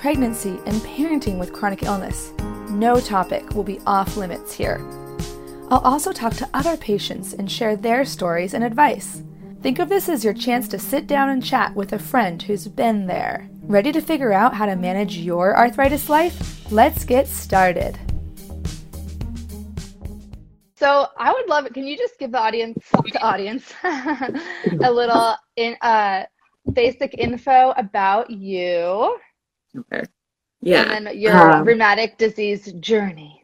pregnancy, and parenting with chronic illness. No topic will be off limits here. I'll also talk to other patients and share their stories and advice. Think of this as your chance to sit down and chat with a friend who's been there. Ready to figure out how to manage your arthritis life? Let's get started. So I would love it. Can you just give the audience, the audience, a little in uh, basic info about you? Okay. Yeah. And then your um, rheumatic disease journey.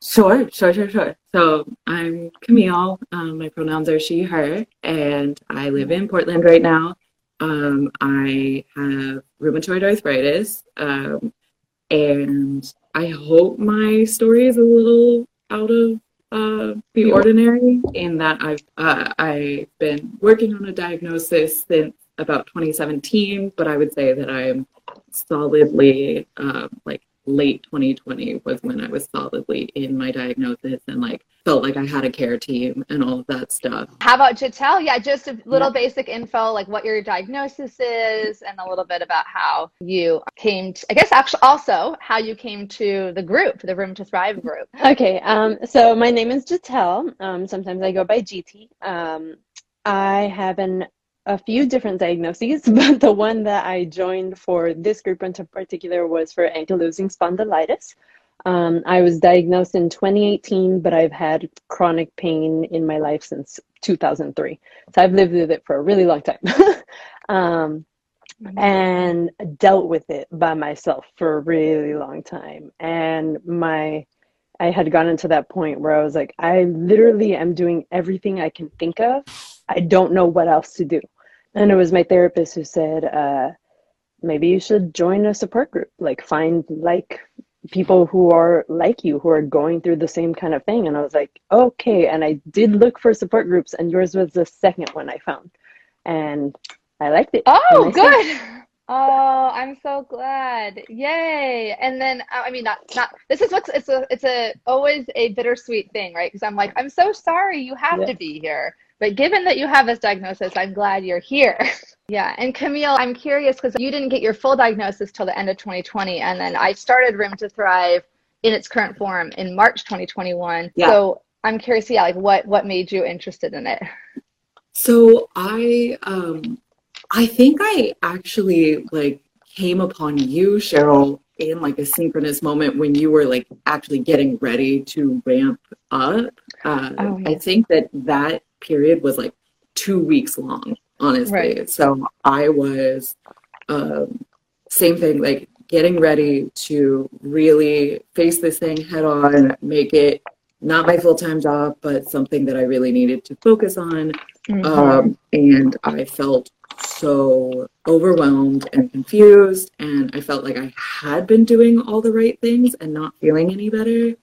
Sure, sure, sure, sure. So I'm Camille. Um, my pronouns are she, her, and I live in Portland right now. Um, I have rheumatoid arthritis, um, and I hope my story is a little out of uh, the ordinary in that I've uh, I've been working on a diagnosis since about 2017, but I would say that I'm solidly uh, like late 2020 was when I was solidly in my diagnosis and like felt like I had a care team and all of that stuff. How about Gittel? Yeah, just a little yeah. basic info like what your diagnosis is and a little bit about how you came to, I guess actually also how you came to the group, the Rheum to THRIVE group. Okay, um, so my name is Gittel. Um, sometimes I go by GT. Um, I have an a few different diagnoses, but the one that I joined for this group in particular was for ankylosing spondylitis. Um, I was diagnosed in 2018, but I've had chronic pain in my life since 2003. So I've lived with it for a really long time. um, and dealt with it by myself for a really long time. And my I had gotten to that point where I was like, I literally am doing everything I can think of. I don't know what else to do. And it was my therapist who said, uh, maybe you should join a support group, like find like people who are like you, who are going through the same kind of thing. And I was like, okay. And I did look for support groups, and yours was the second one I found. And I liked it. Oh, good. Oh, I'm so glad! Yay! And then I mean, not not. This is what's it's a it's a always a bittersweet thing, right? Because I'm like, I'm so sorry you have yeah. to be here, but given that you have this diagnosis, I'm glad you're here. yeah. And Camille, I'm curious because you didn't get your full diagnosis till the end of 2020. And then I started Rheum to THRIVE in its current form in March 2021. Yeah. So I'm curious, yeah, like what what made you interested in it? So I um I think I actually like came upon you, Cheryl, in like a synchronous moment when you were like actually getting ready to ramp up. Uh, oh, yeah. I think that that period was like two weeks long, honestly. Right. So I was, um, same thing, like getting ready to really face this thing head on, make it not my full time job, but something that I really needed to focus on. Mm-hmm. Um, and I felt so overwhelmed and confused. And I felt like I had been doing all the right things and not feeling any better.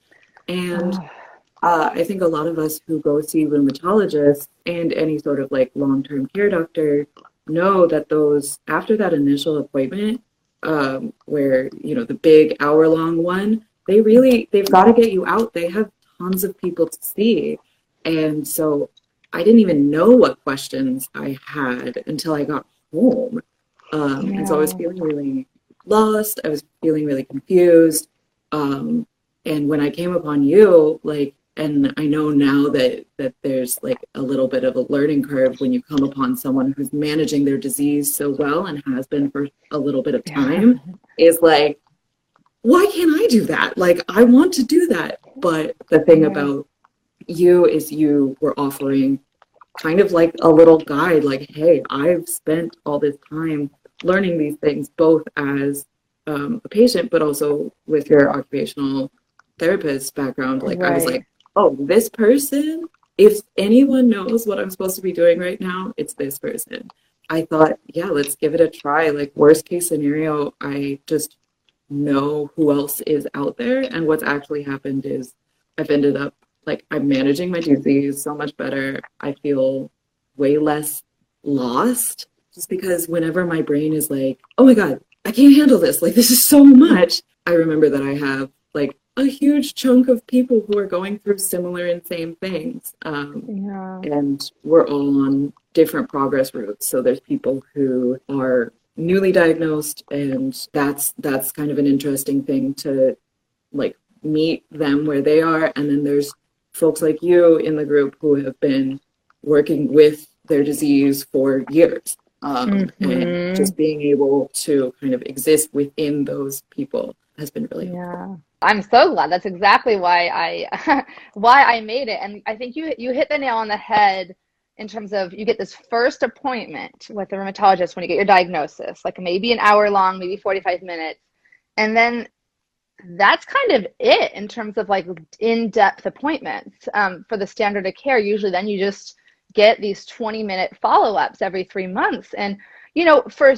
And uh, I think a lot of us who go see rheumatologists and any sort of like long term care doctor know that those, after that initial appointment, um, where, you know, the big hour long one, they really, they've got to get you out. They have tons of people to see. And so I didn't even know what questions I had until I got home. Um, yeah. And so I was feeling really lost. I was feeling really confused. Um, and when I came upon you, like, and I know now that that there's like a little bit of a learning curve when you come upon someone who's managing their disease so well and has been for a little bit of time, yeah. is like, why can't I do that? Like, I want to do that. But the thing yeah. about you is you were offering kind of like a little guide, like, hey, I've spent all this time learning these things, both as um, a patient, but also with your occupational therapist background. Like, right. I was like, oh, this person, if anyone knows what I'm supposed to be doing right now, it's this person. I thought, yeah, let's give it a try. Like, worst case scenario, I just know who else is out there. And what's actually happened is I've ended up like I'm managing my disease so much better. I feel way less lost just because whenever my brain is like, oh my God, I can't handle this. Like, this is so much. I remember that I have a huge chunk of people who are going through similar and same things. Um, yeah. And we're all on different progress routes. So there's people who are newly diagnosed and that's that's kind of an interesting thing to like meet them where they are and then there's folks like you in the group who have been working with their disease for years um, mm-hmm. and just being able to kind of exist within those people has been really yeah helpful. I'm so glad that's exactly why i why i made it and i think you you hit the nail on the head in terms of you get this first appointment with a rheumatologist when you get your diagnosis, like maybe an hour long, maybe 45 minutes. And then that's kind of it in terms of like in-depth appointments um, for the standard of care. Usually then you just get these 20 minute follow-ups every three months. And, you know, for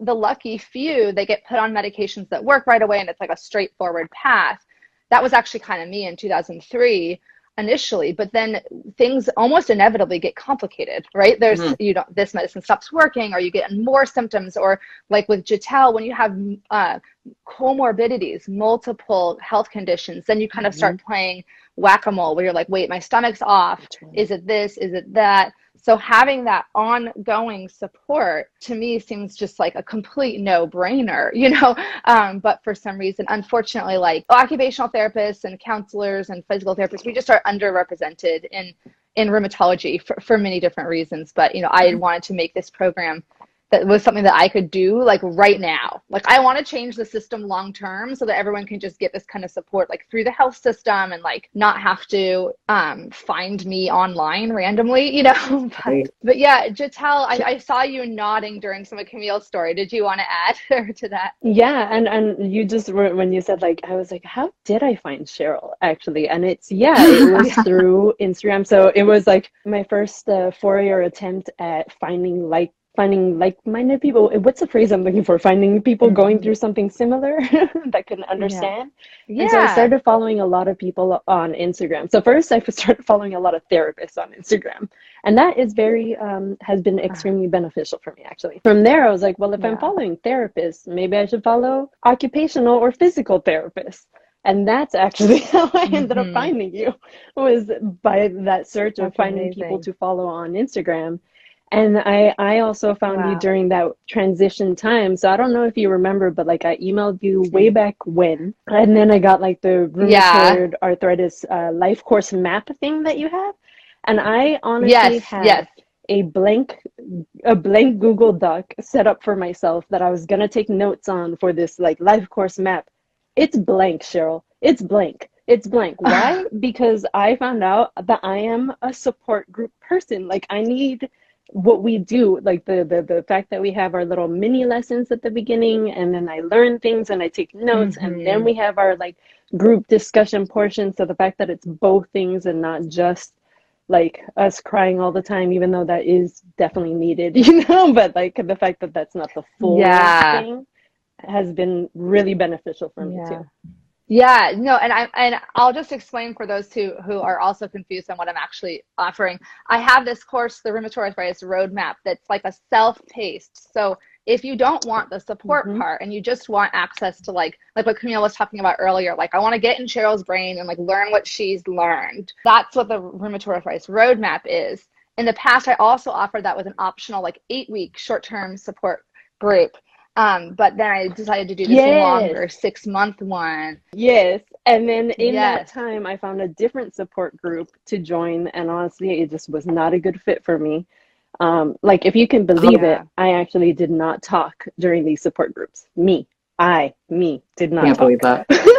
the lucky few, they get put on medications that work right away and it's like a straightforward path. That was actually kind of me in 2003 initially but then things almost inevitably get complicated right there's mm-hmm. you know this medicine stops working or you get more symptoms or like with Gittel when you have uh, comorbidities multiple health conditions then you kind of mm-hmm. start playing whack-a-mole where you're like wait my stomach's off is it this is it that so having that ongoing support to me seems just like a complete no-brainer, you know. Um, but for some reason, unfortunately, like occupational therapists and counselors and physical therapists, we just are underrepresented in in rheumatology for, for many different reasons. But you know, I wanted to make this program that was something that I could do like right now. Like I want to change the system long term so that everyone can just get this kind of support like through the health system and like not have to um, find me online randomly, you know. but, but, yeah, Gittel, I, I, saw you nodding during some of Camille's story. Did you want to add to that? Yeah, and and you just when you said like I was like, how did I find Cheryl actually? And it's yeah, it was through Instagram. So it was like my first uh, four-year attempt at finding like finding like-minded people what's the phrase i'm looking for finding people mm-hmm. going through something similar that can understand yeah. and so i started following a lot of people on instagram so first i started following a lot of therapists on instagram and that is very um, has been uh-huh. extremely beneficial for me actually from there i was like well if yeah. i'm following therapists maybe i should follow occupational or physical therapists and that's actually how I ended mm-hmm. up finding you was by that search that's of finding amazing. people to follow on Instagram and I, I also found wow. you during that transition time. So I don't know if you remember, but like I emailed you way back when, and then I got like the rheumatoid yeah. arthritis uh, life course map thing that you have. And I honestly yes, have yes. a blank a blank Google Doc set up for myself that I was gonna take notes on for this like life course map. It's blank, Cheryl. It's blank. It's blank. Why? because I found out that I am a support group person. Like I need what we do, like the the the fact that we have our little mini lessons at the beginning and then I learn things and I take notes mm-hmm. and then mm-hmm. we have our like group discussion portion. So the fact that it's both things and not just like us crying all the time, even though that is definitely needed, you know, but like the fact that that's not the full yeah. thing has been really beneficial for me yeah. too. Yeah, no, and I and I'll just explain for those who who are also confused on what I'm actually offering. I have this course, the rheumatoid arthritis roadmap, that's like a self-paced. So if you don't want the support mm-hmm. part and you just want access to like like what Camille was talking about earlier, like I want to get in Cheryl's brain and like learn what she's learned. That's what the rheumatoid arthritis roadmap is. In the past, I also offered that with an optional like eight week short term support group um, but then I decided to do this yes. longer six month one. Yes. And then in yes. that time, I found a different support group to join. And honestly, it just was not a good fit for me. Um, like, if you can believe yeah. it, I actually did not talk during these support groups. Me, I, me, did not Can't talk. believe that.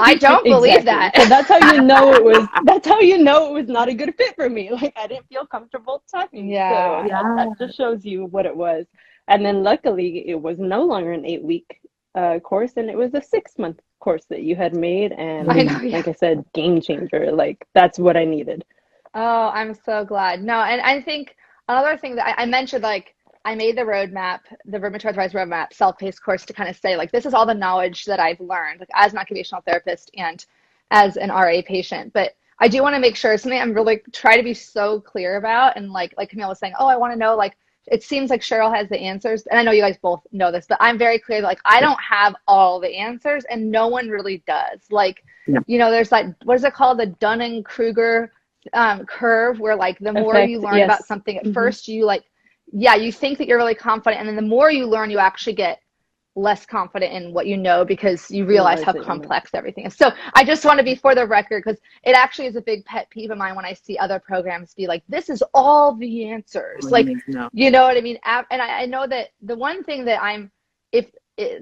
I don't believe that. So that's how you know it was. That's how you know it was not a good fit for me. Like I didn't feel comfortable talking. Yeah, so yeah. That, that just shows you what it was. And then luckily, it was no longer an eight week uh, course, and it was a six month course that you had made. And I know, yeah. like I said, game changer. Like that's what I needed. Oh, I'm so glad. No, and I think another thing that I, I mentioned, like I made the roadmap, the rheumatoid arthritis roadmap, self-paced course to kind of say like this is all the knowledge that I've learned, like as an occupational therapist and as an RA patient. But I do want to make sure something I'm really try to be so clear about, and like like Camille was saying, oh, I want to know like it seems like Cheryl has the answers. And I know you guys both know this, but I'm very clear that like I don't have all the answers and no one really does. Like, yeah. you know, there's like what is it called? The Dunning Kruger um, curve where like the more Effect, you learn yes. about something at mm-hmm. first you like yeah, you think that you're really confident and then the more you learn you actually get less confident in what you know because you realize how complex everything is. So I just want to be for the record because it actually is a big pet peeve of mine when I see other programs be like, "This is all the answers." like, no. you know what I mean? And I, I, know that the one thing that I'm, if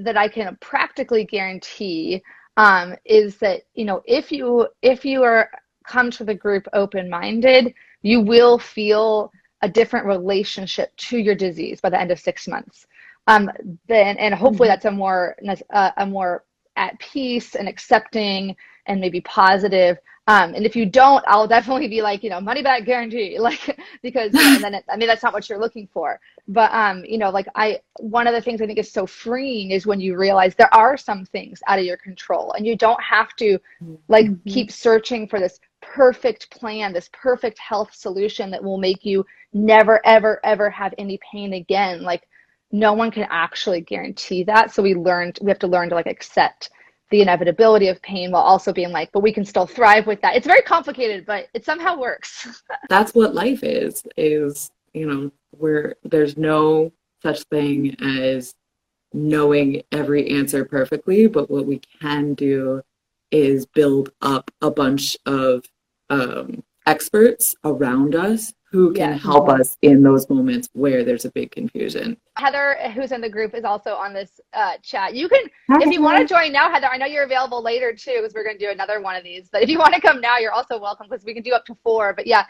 that I can practically guarantee, um, is that you know if you if you are come to the group open minded, you will feel a different relationship to your disease by the end of six months um, then and hopefully mm-hmm. that's a more uh, a more at peace and accepting and maybe positive. Um, and if you don't, I'll definitely be like, you know, money back guarantee, like because you know, and then it, I mean that's not what you're looking for. But um, you know, like I one of the things I think is so freeing is when you realize there are some things out of your control, and you don't have to like mm-hmm. keep searching for this perfect plan, this perfect health solution that will make you never ever ever have any pain again. Like no one can actually guarantee that. So we learned we have to learn to like accept the inevitability of pain while also being like, but we can still thrive with that. It's very complicated, but it somehow works. That's what life is, is, you know, where there's no such thing as knowing every answer perfectly, but what we can do is build up a bunch of um, experts around us who can yes. help us in those moments where there's a big confusion. Heather, who's in the group, is also on this uh, chat. You can, Hi, if you want to join now, Heather, I know you're available later too, because we're going to do another one of these. But if you want to come now, you're also welcome because we can do up to four. But yeah,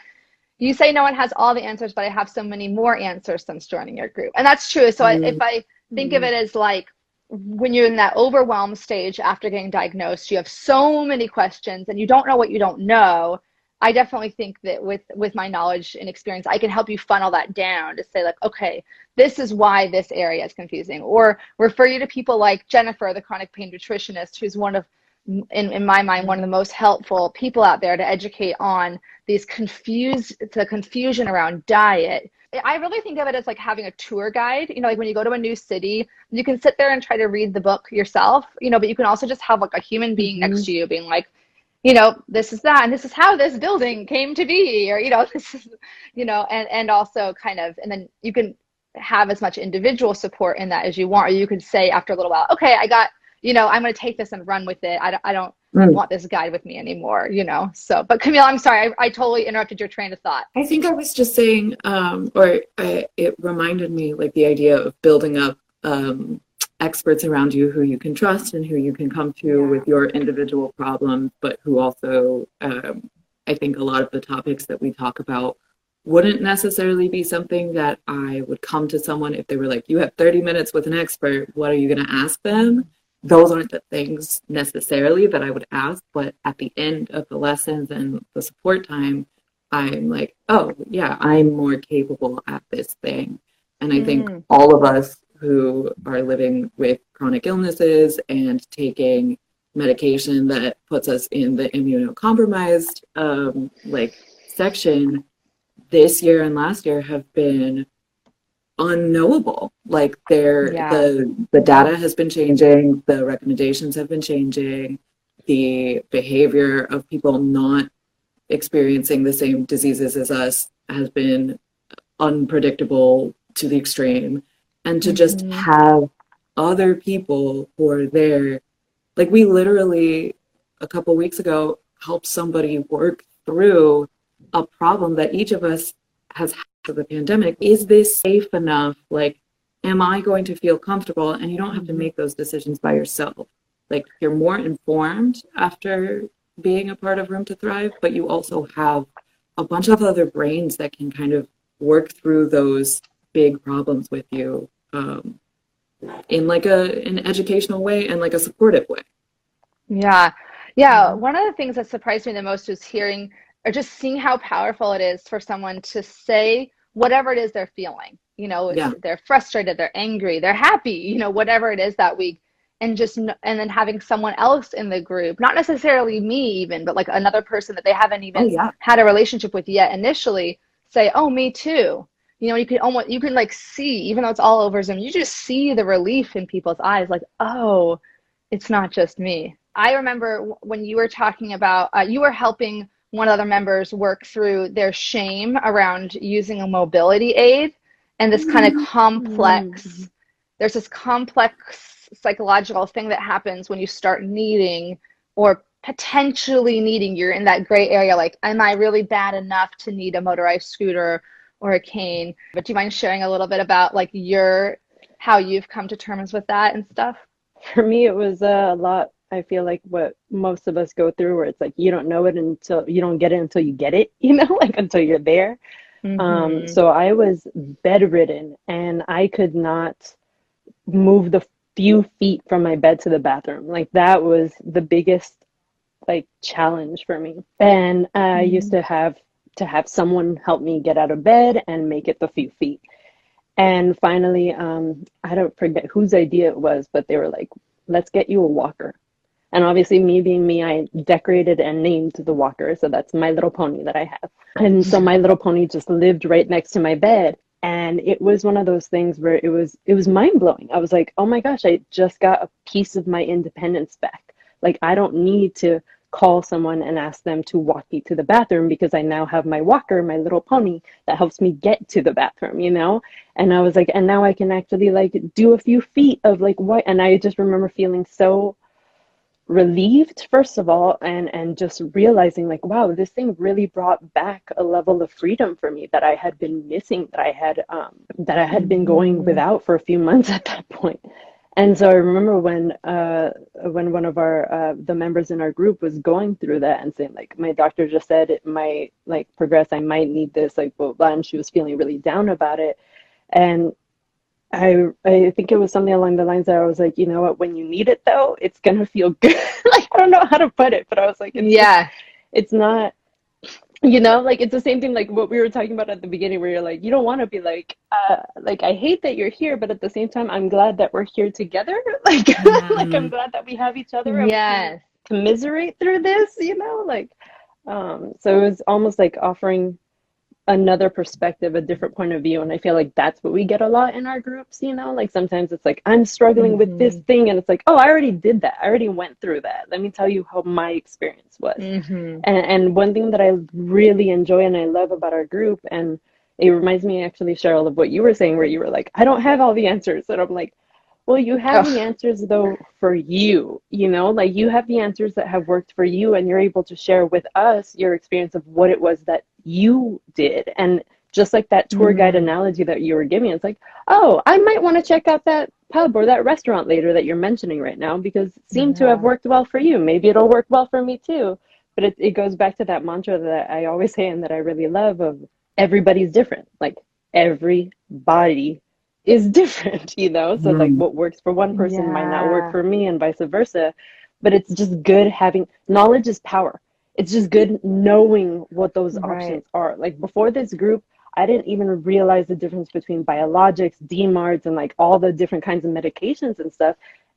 you say no one has all the answers, but I have so many more answers since joining your group. And that's true. So mm-hmm. I, if I think mm-hmm. of it as like, when you're in that overwhelm stage after getting diagnosed, you have so many questions and you don't know what you don't know I definitely think that with with my knowledge and experience, I can help you funnel that down to say like, okay, this is why this area is confusing, or refer you to people like Jennifer, the chronic pain nutritionist, who's one of in, in my mind one of the most helpful people out there to educate on these confused the confusion around diet I really think of it as like having a tour guide. You know, like when you go to a new city, you can sit there and try to read the book yourself, you know, but you can also just have like a human being mm-hmm. next to you being like, you know this is that and this is how this building came to be or you know this is you know and and also kind of and then you can have as much individual support in that as you want or you could say after a little while okay i got you know i'm going to take this and run with it i don't, I don't mm. want this guide with me anymore, you know? So, but Camille, I'm sorry, I, I totally interrupted your train of thought. I think I was just saying, um, or I, it reminded me like the idea of building up um, experts around you who you can trust and who you can come to yeah. with your individual problems, but who also, um, I think a lot of the topics that we talk about wouldn't necessarily be something that I would come to someone if they were like, you have 30 minutes with an expert, what are you going to ask them? Those aren't the things necessarily that I would ask, but at the end of the lessons and the support time, I'm like, oh, yeah, I'm more capable at this thing. And I mm. think all of us who are living with chronic illnesses and taking medication that puts us in the immunocompromised um, like section this year and last year have been unknowable like there yeah. the the data has been changing the recommendations have been changing the behavior of people not experiencing the same diseases as us has been unpredictable to the extreme and to just mm-hmm. have other people who are there. Like we literally a couple weeks ago helped somebody work through a problem that each of us has had for the pandemic. Is this safe enough? Like am i going to feel comfortable? And you don't have to mm-hmm. make those decisions by yourself. Like you're more informed after being a part of Rheum to THRIVE but you also have a bunch of other brains that can kind of work through those big problems with you um, in like a an educational way and like a supportive way. Yeah. Yeah. Mm-hmm. One of the things that surprised me the most was hearing or just seeing how powerful it is for someone to say whatever it is they're feeling. You know, yeah. they're frustrated, they're angry, they're happy, you know, whatever it is that week. And just, and then having someone else in the group, not necessarily me even, but like another person that they haven't even oh, yeah. had a relationship with yet initially say, oh, me too you know you can almost you can like see even though it's all over zoom you just see the relief in people's eyes like oh it's not just me i remember when you were talking about uh, you were helping one of the members work through their shame around using a mobility aid and this kind of mm-hmm. complex mm-hmm. there's this complex psychological thing that happens when you start needing or potentially needing you're in that gray area like am i really bad enough to need a motorized scooter or a cane. But do you mind sharing a little bit about like your how you've come to terms with that and stuff? For me, it was a lot. I feel like what most of us go through, where it's like you don't know it until you don't get it until you get it, you know, like until you're there. Mm-hmm. Um, so I was bedridden and I could not move the few feet from my bed to the bathroom. Like that was the biggest like challenge for me. And I mm-hmm. used to have to have someone help me get out of bed and make it the few feet. And finally, um, I don't forget whose idea it was, but they were like, let's get you a walker. And obviously, me being me, I decorated and named the walker. So that's My Little Pony that I have. And so My Little Pony just lived right next to my bed. And it was one of those things where it was it was mind blowing. I was like, oh my gosh, I just got a piece of my independence back. Like I don't need to call someone and ask them to walk me to the bathroom because I now have my walker, my little pony that helps me get to the bathroom, you know? And I was like, and now I can actually like do a few feet of like what and I just remember feeling so relieved first of all and and just realizing like wow this thing really brought back a level of freedom for me that i had been missing that i had um that i had been going mm-hmm. without for a few months at that point and so I remember when uh, when one of our uh, the members in our group was going through that and saying like my doctor just said it might like progress. I might need this like blah, blah and she was feeling really down about it. And I I think it was something along the lines that I was like you know what? When you need it though it's gonna feel good. Like I don't know how to put it but I was like yeah just, it's not you know like it's the same thing like what we were talking about at the beginning where you're like you don't want to be like uh like i hate that you're here but at the same time i'm glad that we're here together. Like like i'm glad that we have each other. Yes. commiserate through this you know like um so it was almost like offering another perspective, a different point of view. And I feel like that's what we get a lot in our groups, you know? Like sometimes it's like, I'm struggling mm-hmm. with this mm-hmm. thing. And it's like, oh, I already did that. I already went through that. Let me tell you how my experience was. Mm-hmm. And, and one thing that I really enjoy and I love about our group, and it reminds me actually, Cheryl, of what you were saying, where you were like, I don't have all the answers. And I'm like, well, you have the answers though for you, you know, like you have the answers that have worked for you, and you're able to share with us your experience of what it was that you did. And just like that tour guide mm-hmm. analogy that you were giving, it's like, oh, I might want to check out that pub or that restaurant later that you're mentioning right now because it seemed yeah. to have worked well for you. Maybe it'll work well for me too. But it, it goes back to that mantra that I always say and that I really love of everybody's different. Like everybody is different, you know? So, mm. like, what works for one person yeah. might not work for me, and vice versa. But it's just good having knowledge is power. It's just good knowing what those right. options are. Like, before this group, I didn't even realize the difference between biologics, DMARDs, and like all the different kinds of medications and stuff.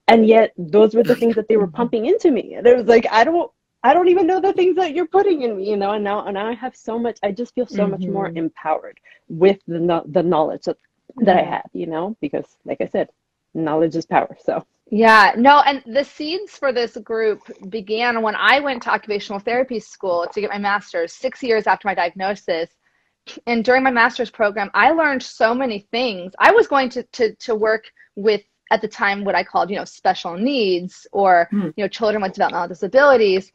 And yet, those were the things that they were pumping into me. And it was like, I don't, I don't even know the things that you're putting in me, you know. And now, and now I have so much. I just feel so mm-hmm. much more mm-hmm. empowered with the the knowledge that that I have, you know, because like I said, knowledge is power. So yeah, no, and the seeds for this group began when I went to occupational therapy school to get my master's six years after my diagnosis. And during my master's program, I learned so many things. I was going to to to work with at the time what I called, you know, special needs or, mm. you know, children with developmental disabilities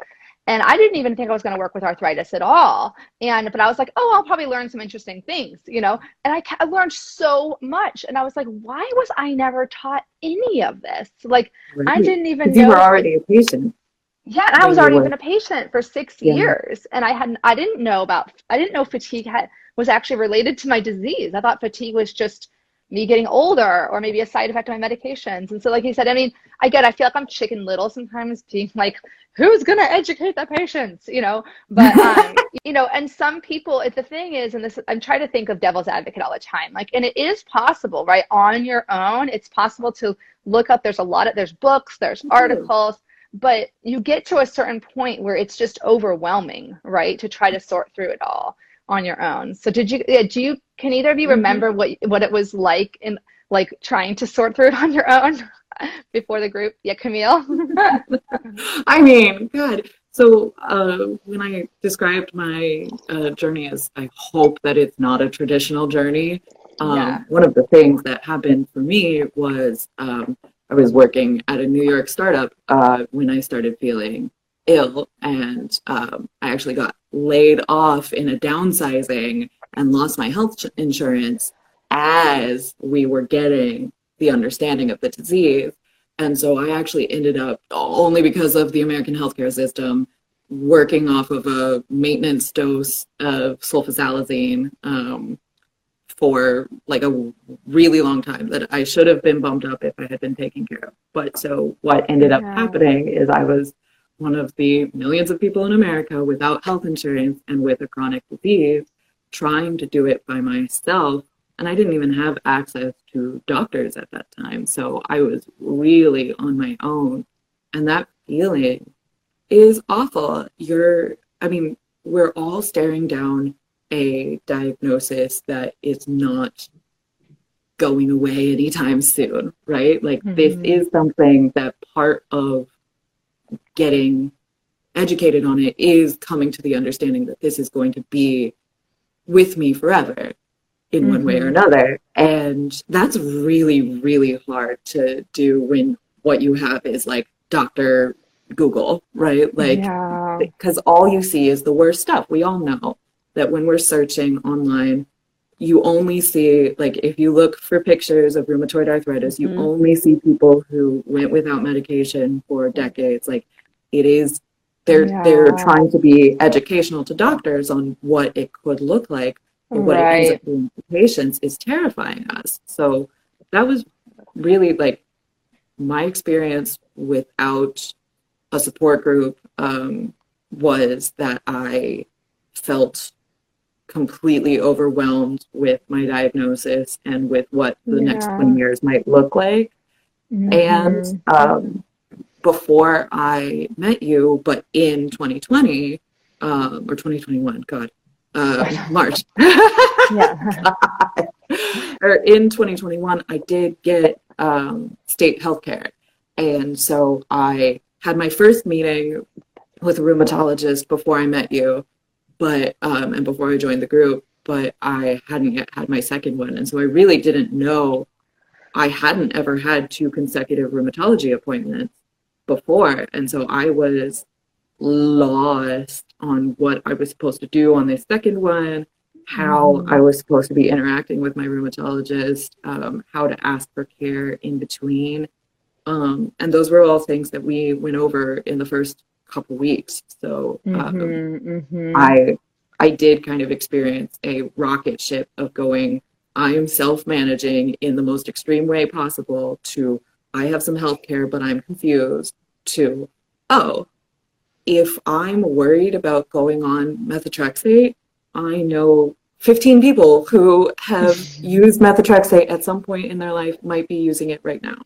and I didn't even think I was going to work with arthritis at all. And but I was like, oh, I'll probably learn some interesting things, you know. And I, I learned so much, and I was like, why was I never taught any of this? Like, right. I didn't even. You were already a patient. Yeah, and I was already been a patient for six yeah. years, and I hadn't. I didn't know about. I didn't know fatigue had was actually related to my disease. I thought fatigue was just me getting older or maybe a side effect of my medications. And so, like you said, I mean, I get, I feel like I'm chicken little sometimes being like, who's going to educate the patients, you know? But, um, you know, and some people, the thing is, and this, I'm trying to think of devil's advocate all the time. Like, and it is possible, right? On your own, it's possible to look up, there's a lot of, there's books, there's mm-hmm. articles, but you get to a certain point where it's just overwhelming, right? To try to sort through it all on your own. So did you yeah, do you can either of you mm-hmm. remember what what it was like in like trying to sort through it on your own before the group? Yeah, Camille. I mean, God. So uh, when I described my uh, journey as I hope that it's not a traditional journey, um, yeah. one of the things that happened for me was um, I was working at a New York startup uh, when I started feeling ill and um, I actually got laid off in a downsizing and lost my health insurance as we were getting the understanding of the disease. And so I actually ended up, only because of the American healthcare system, working off of a maintenance dose of sulfasalazine um, for like a really long time that I should have been bumped up if I had been taken care of. But so what ended up happening is I was one of the millions of people in America without health insurance and with a chronic disease, trying to do it by myself. And I didn't even have access to doctors at that time. So I was really on my own. And that feeling is awful. You're, I mean, we're all staring down a diagnosis that is not going away anytime soon, right? Like, mm-hmm. this is something that part of getting educated on it is coming to the understanding that this is going to be with me forever in mm-hmm. one way or mm-hmm. another. And that's really, really hard to do when what you have is like Dr. Google, right? Like, because yeah. all you see is the worst stuff. We all know that when we're searching online, you only see like if you look for pictures of rheumatoid arthritis you mm-hmm. only see people who went without medication for decades like it is they're yeah. they're trying to be educational to doctors on what it could look like but what right. it ends up doing to patients is terrifying us so that was really like my experience without a support group um, was that i felt completely overwhelmed with my diagnosis and with what the yeah. next 20 years might look like. Mm-hmm. And um, before I met you, but in 2020 um, or 2021, God, uh, March. yeah. or in 2021, I did get um, state health care. And so I had my first meeting with a rheumatologist before I met you but um, and before I joined the group, but I hadn't yet had my second one, and so I really didn't know I hadn't ever had two consecutive rheumatology appointments before. And so I was lost on what I was supposed to do on this second one, how mm. I was supposed to be interacting with my rheumatologist, um, how to ask for care in between. Um, and those were all things that we went over in the first couple weeks. So um, mm-hmm, mm-hmm. I I did kind of experience a rocket ship of going, I am self managing in the most extreme way possible, to I have some health care, but I'm confused, to oh, if I'm worried about going on methotrexate, I know 15 people who have used methotrexate at some point in their life might be using it right now.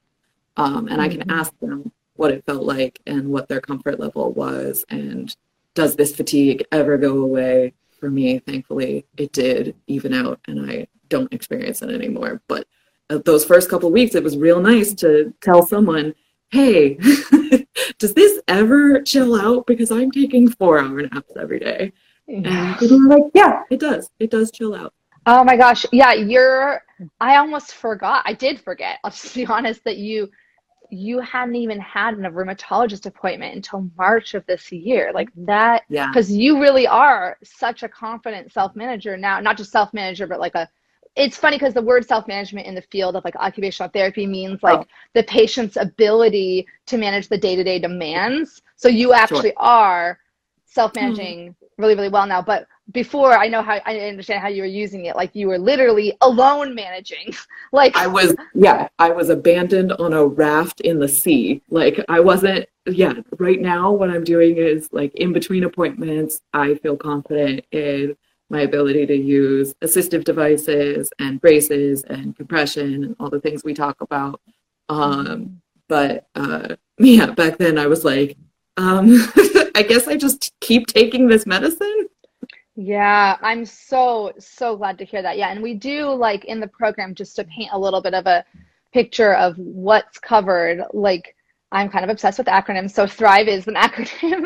Um, and mm-hmm. I can mm-hmm. ask them what it felt like and what their comfort level was. And does this fatigue ever go away? For me, thankfully, it did even out, and I don't experience it anymore. But uh, those first couple weeks, it was real nice to tell someone, hey, does this ever chill out? Because I'm taking four hour naps every day. And people were like, yeah, it does. It does chill out. Oh my gosh. Yeah, you're I almost forgot. I did forget. I'll just be honest that you you hadn't even had a rheumatologist appointment until March of this year. Like that yeah. because you really are such a confident self-manager now, not just self-manager, but like a it's funny because the word self-management in the field of like occupational therapy means like oh. the patient's ability to manage the day-to-day demands. So you actually sure. are self-managing mm-hmm. Really, really well now. But before I know how I understand how you were using it, like you were literally alone managing. like I was yeah, I was abandoned on a raft in the sea. Like I wasn't yeah, right now what I'm doing is like in between appointments, I feel confident in my ability to use assistive devices and braces and compression and all the things we talk about. Um, but uh, yeah, back then I was like, um, I guess I just keep taking this medicine. Yeah, I'm so, so glad to hear that. Yeah, and we do like in the program just to paint a little bit of a picture of what's covered, like I'm kind of obsessed with acronyms. So Thrive is an acronym.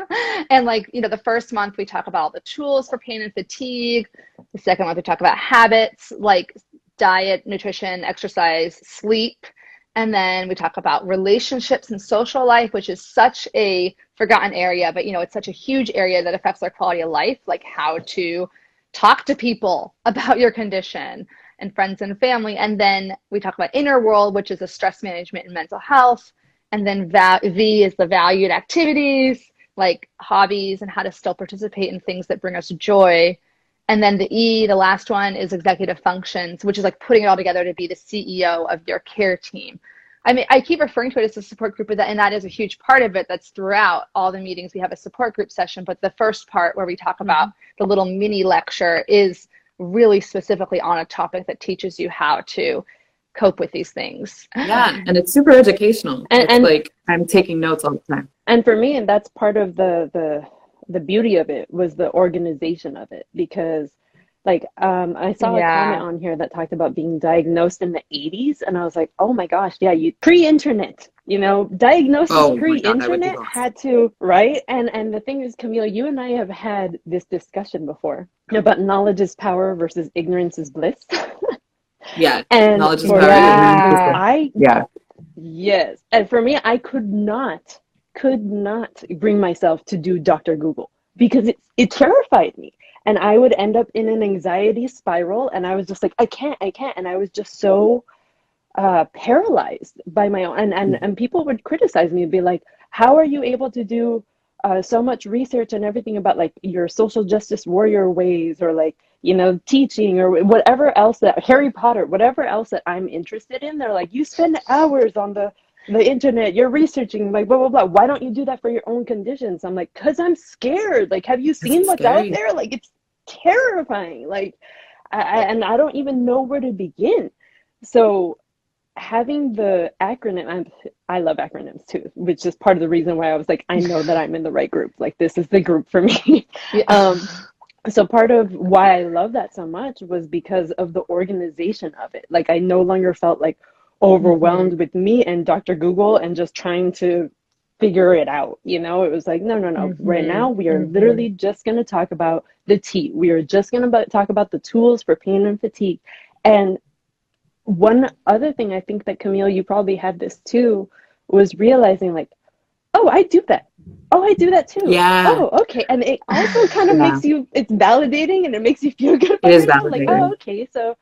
and like, you know, the first month we talk about all the tools for pain and fatigue. The second month we talk about habits like diet, nutrition, exercise, sleep. And then we talk about relationships and social life, which is such a forgotten area, but you know, it's such a huge area that affects our quality of life, like how to talk to people about your condition and friends and family. And then we talk about inner world, which is a stress management and mental health and then V is the valued activities, like hobbies and how to still participate in things that bring us joy. And then the E, the last one, is executive functions, which is like putting it all together to be the CEO of your care team. I mean, I keep referring to it as a support group, but that, and that is a huge part of it. That's throughout all the meetings. We have a support group session, but the first part where we talk about the little mini lecture is really specifically on a topic that teaches you how to cope with these things. Yeah, and it's super educational. And, it's and like I'm taking notes all the time. And for me, and that's part of the the the beauty of it was the organization of it because like um, I saw yeah. a comment on here that talked about being diagnosed in the 80s and I was like, "Oh my gosh, yeah, you pre-internet, you know, diagnosis oh pre-internet had to, right? And and the thing is Camille, you and I have had this discussion before about knowledge is power versus ignorance is bliss. Yeah. And knowledge is power. Yeah. I yeah. Yes. And for me, I could not, could not bring myself to do Dr. Google because it it terrified me. And I would end up in an anxiety spiral and I was just like, I can't, I can't. And I was just so uh, paralyzed by my own and, and and people would criticize me and be like, How are you able to do uh, so much research and everything about like your social justice warrior ways or like you know teaching or whatever else that harry potter whatever else that i'm interested in they're like you spend hours on the the internet you're researching like blah blah blah. Why don't you do that for your own conditions? I'm like because i'm scared. Like have you seen what's out there? Like it's terrifying. Like I, and i don't even know where to begin. So having the acronym I'm, i love acronyms too which is part of the reason why i was like i know that i'm in the right group. Like this is the group for me. Yeah. um so part of why i love that so much was because of the organization of it. Like i no longer felt like overwhelmed with me and dr google and just trying to figure it out you know it was like no no no mm-hmm. right now we are mm-hmm. literally just going to talk about the t we are just going to talk about the tools for pain and fatigue and one other thing I think that Camille, you probably had this too, was realizing like, oh, I do that. Oh, I do that too. Yeah. Oh, okay. And it also kind of Yeah. makes you, it's validating and it makes you feel good. It is yourself, Like, oh, okay. So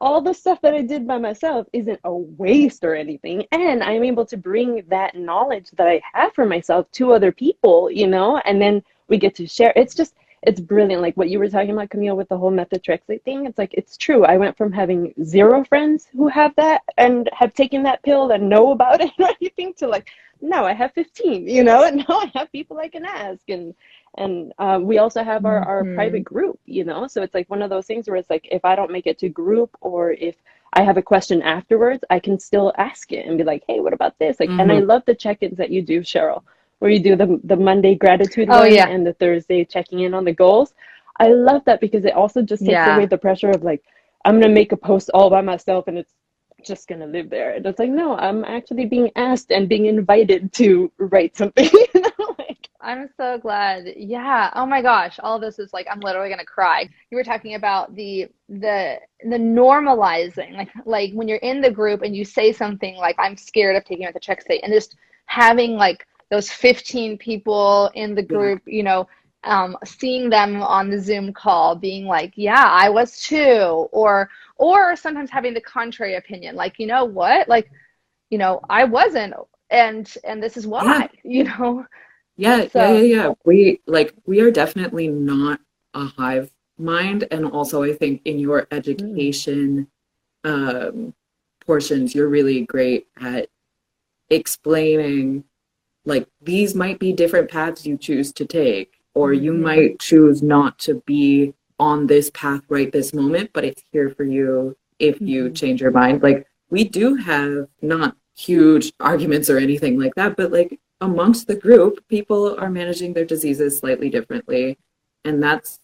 all the stuff that I did by myself isn't a waste or anything. And I'm able to bring that knowledge that I have for myself to other people, you know, and then we get to share. It's just, it's brilliant. Like what you were talking about, Camille, with the whole methotrexate thing. It's like, it's true. I went from having zero friends who have that and have taken that pill and know about it or anything to like, now I have 15, you know, and now I have people I can ask. And, and uh, we also have our, our Mhm. private group, you know, so it's like one of those things where it's like, if I don't make it to group or if I have a question afterwards, I can still ask it and be like, hey, what about this? Like, and I love the check-ins that you do, Cheryl, where you do the the Monday gratitude Oh, yeah. and the Thursday checking in on the goals. I love that because it also just takes Yeah. away the pressure of like, I'm gonna make a post all by myself and it's just gonna live there. And it's like, no, I'm actually being asked and being invited to write something. you know, like, I'm so glad. Yeah. Oh my gosh. All of this is like I'm literally gonna cry. You were talking about the the the normalizing, like like when you're in the group and you say something like I'm scared of taking out the check state and just having like those 15 people in the group, you know, um, seeing them on the Zoom call being like, yeah, I was too, or or sometimes having the contrary opinion, like, you know what, like, you know, I wasn't, and and this is why, you know. Yeah, So- yeah, yeah, yeah. We like we are definitely not a hive mind, and also I think in your education um, portions, you're really great at explaining like these might be different paths you choose to take, or you Mhm. might choose not to be on this path right this moment, but it's here for you if you Mhm. change your mind. Like we do have not huge arguments or anything like that, but like amongst the group, people are managing their diseases slightly differently. And that's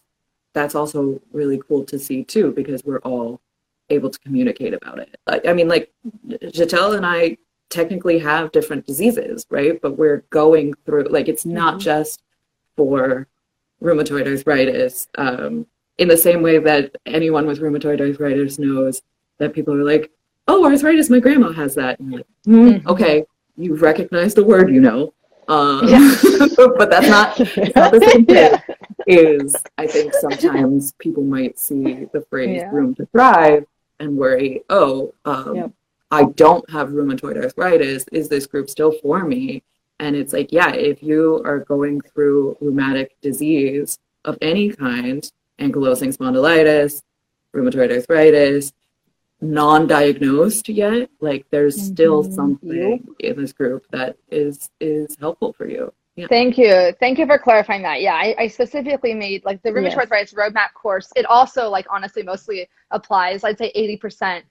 that's also really cool to see too, because we're all able to communicate about it. Like, I mean, like Gittel and I technically have different diseases, right? But we're going through like it's not Mhm. just for rheumatoid arthritis. Um, in the same way that anyone with rheumatoid arthritis knows that people are like, "Oh, arthritis, my grandma has that." And like, "Hmm, Mhm. okay, you recognize the word, you know. Um, Yeah. but that's not not the same thing. Yeah. is I think sometimes people might see the phrase Yeah. Rheum to THRIVE and worry, oh, um, Yep. I don't have rheumatoid arthritis. Is this group still for me? And it's like, yeah, if you are going through rheumatic disease of any kind, ankylosing spondylitis, rheumatoid arthritis, non-diagnosed yet, like there's still Mhm. something in this group that is is helpful for you. Yeah. Thank you. Thank you for clarifying that. Yeah, I, I specifically made like the rheumatoid Yes. arthritis roadmap course. It also like honestly mostly applies. I'd say 80%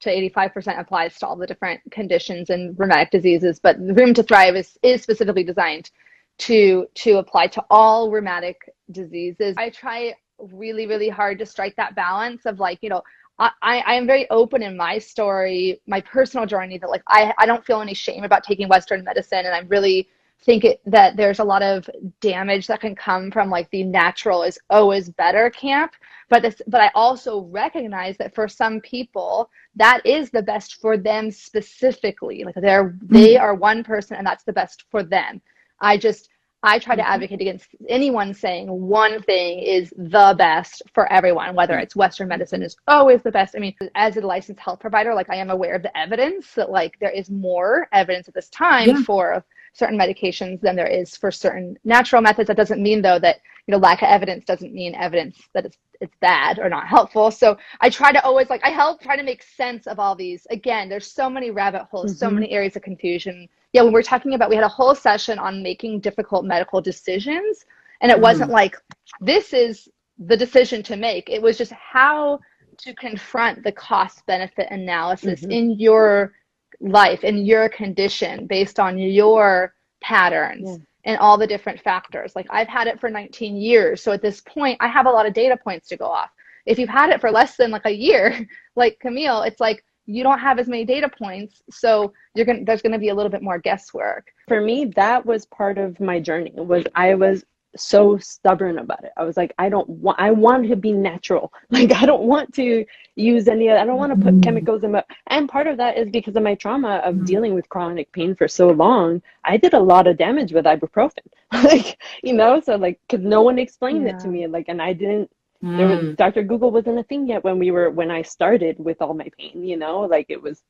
to 85% applies to all the different conditions and rheumatic diseases, but the Rheum to THRIVE is, is specifically designed to to apply to all rheumatic diseases. I try really, really hard to strike that balance of like, you know, I, I am very open in my story, my personal journey that like I, I don't feel any shame about taking Western medicine and I'm really think it, that there's a lot of damage that can come from like the natural is always better camp. But this but i also recognize that for some people that is the best for them specifically. Like they're they mm. are one person and that's the best for them. I just i try to Mhm. advocate against anyone saying one thing is the best for everyone whether it's western medicine is always the best i mean as a licensed health provider like i am aware of the evidence that like there is more evidence at this time Yeah. for certain medications than there is for certain natural methods. That doesn't mean though that you know lack of evidence doesn't mean evidence that it's it's bad or not helpful. So I try to always like I help try to make sense of all these. Again, there's so many rabbit holes, so Mhm. many areas of confusion. Yeah, when we're talking about we had a whole session on making difficult medical decisions and it Mhm. wasn't like this is the decision to make. It was just how to confront the cost benefit analysis Mhm. in your life in your condition based on your patterns Yeah. and all the different factors. Like I've had it for 19 years. So at this point, I have a lot of data points to go off. If you've had it for less than like a year, like Camille, it's like you don't have as many data points. So you're going there's going to be a little bit more guesswork. for me that was part of my journey was i was so stubborn about it. I was like, I don't want, I want to be natural. Like, I don't want to use any, I don't want to put mm-hmm. chemicals in my, and part of that is because of my trauma of mm-hmm. dealing with chronic pain for so long. I did a lot of damage with ibuprofen. like, you know, so like, cause no one explained yeah. it to me. Like, and I didn't, mm. there was, mm. Dr. Google wasn't a thing yet when we were, when I started with all my pain, you know, like it was,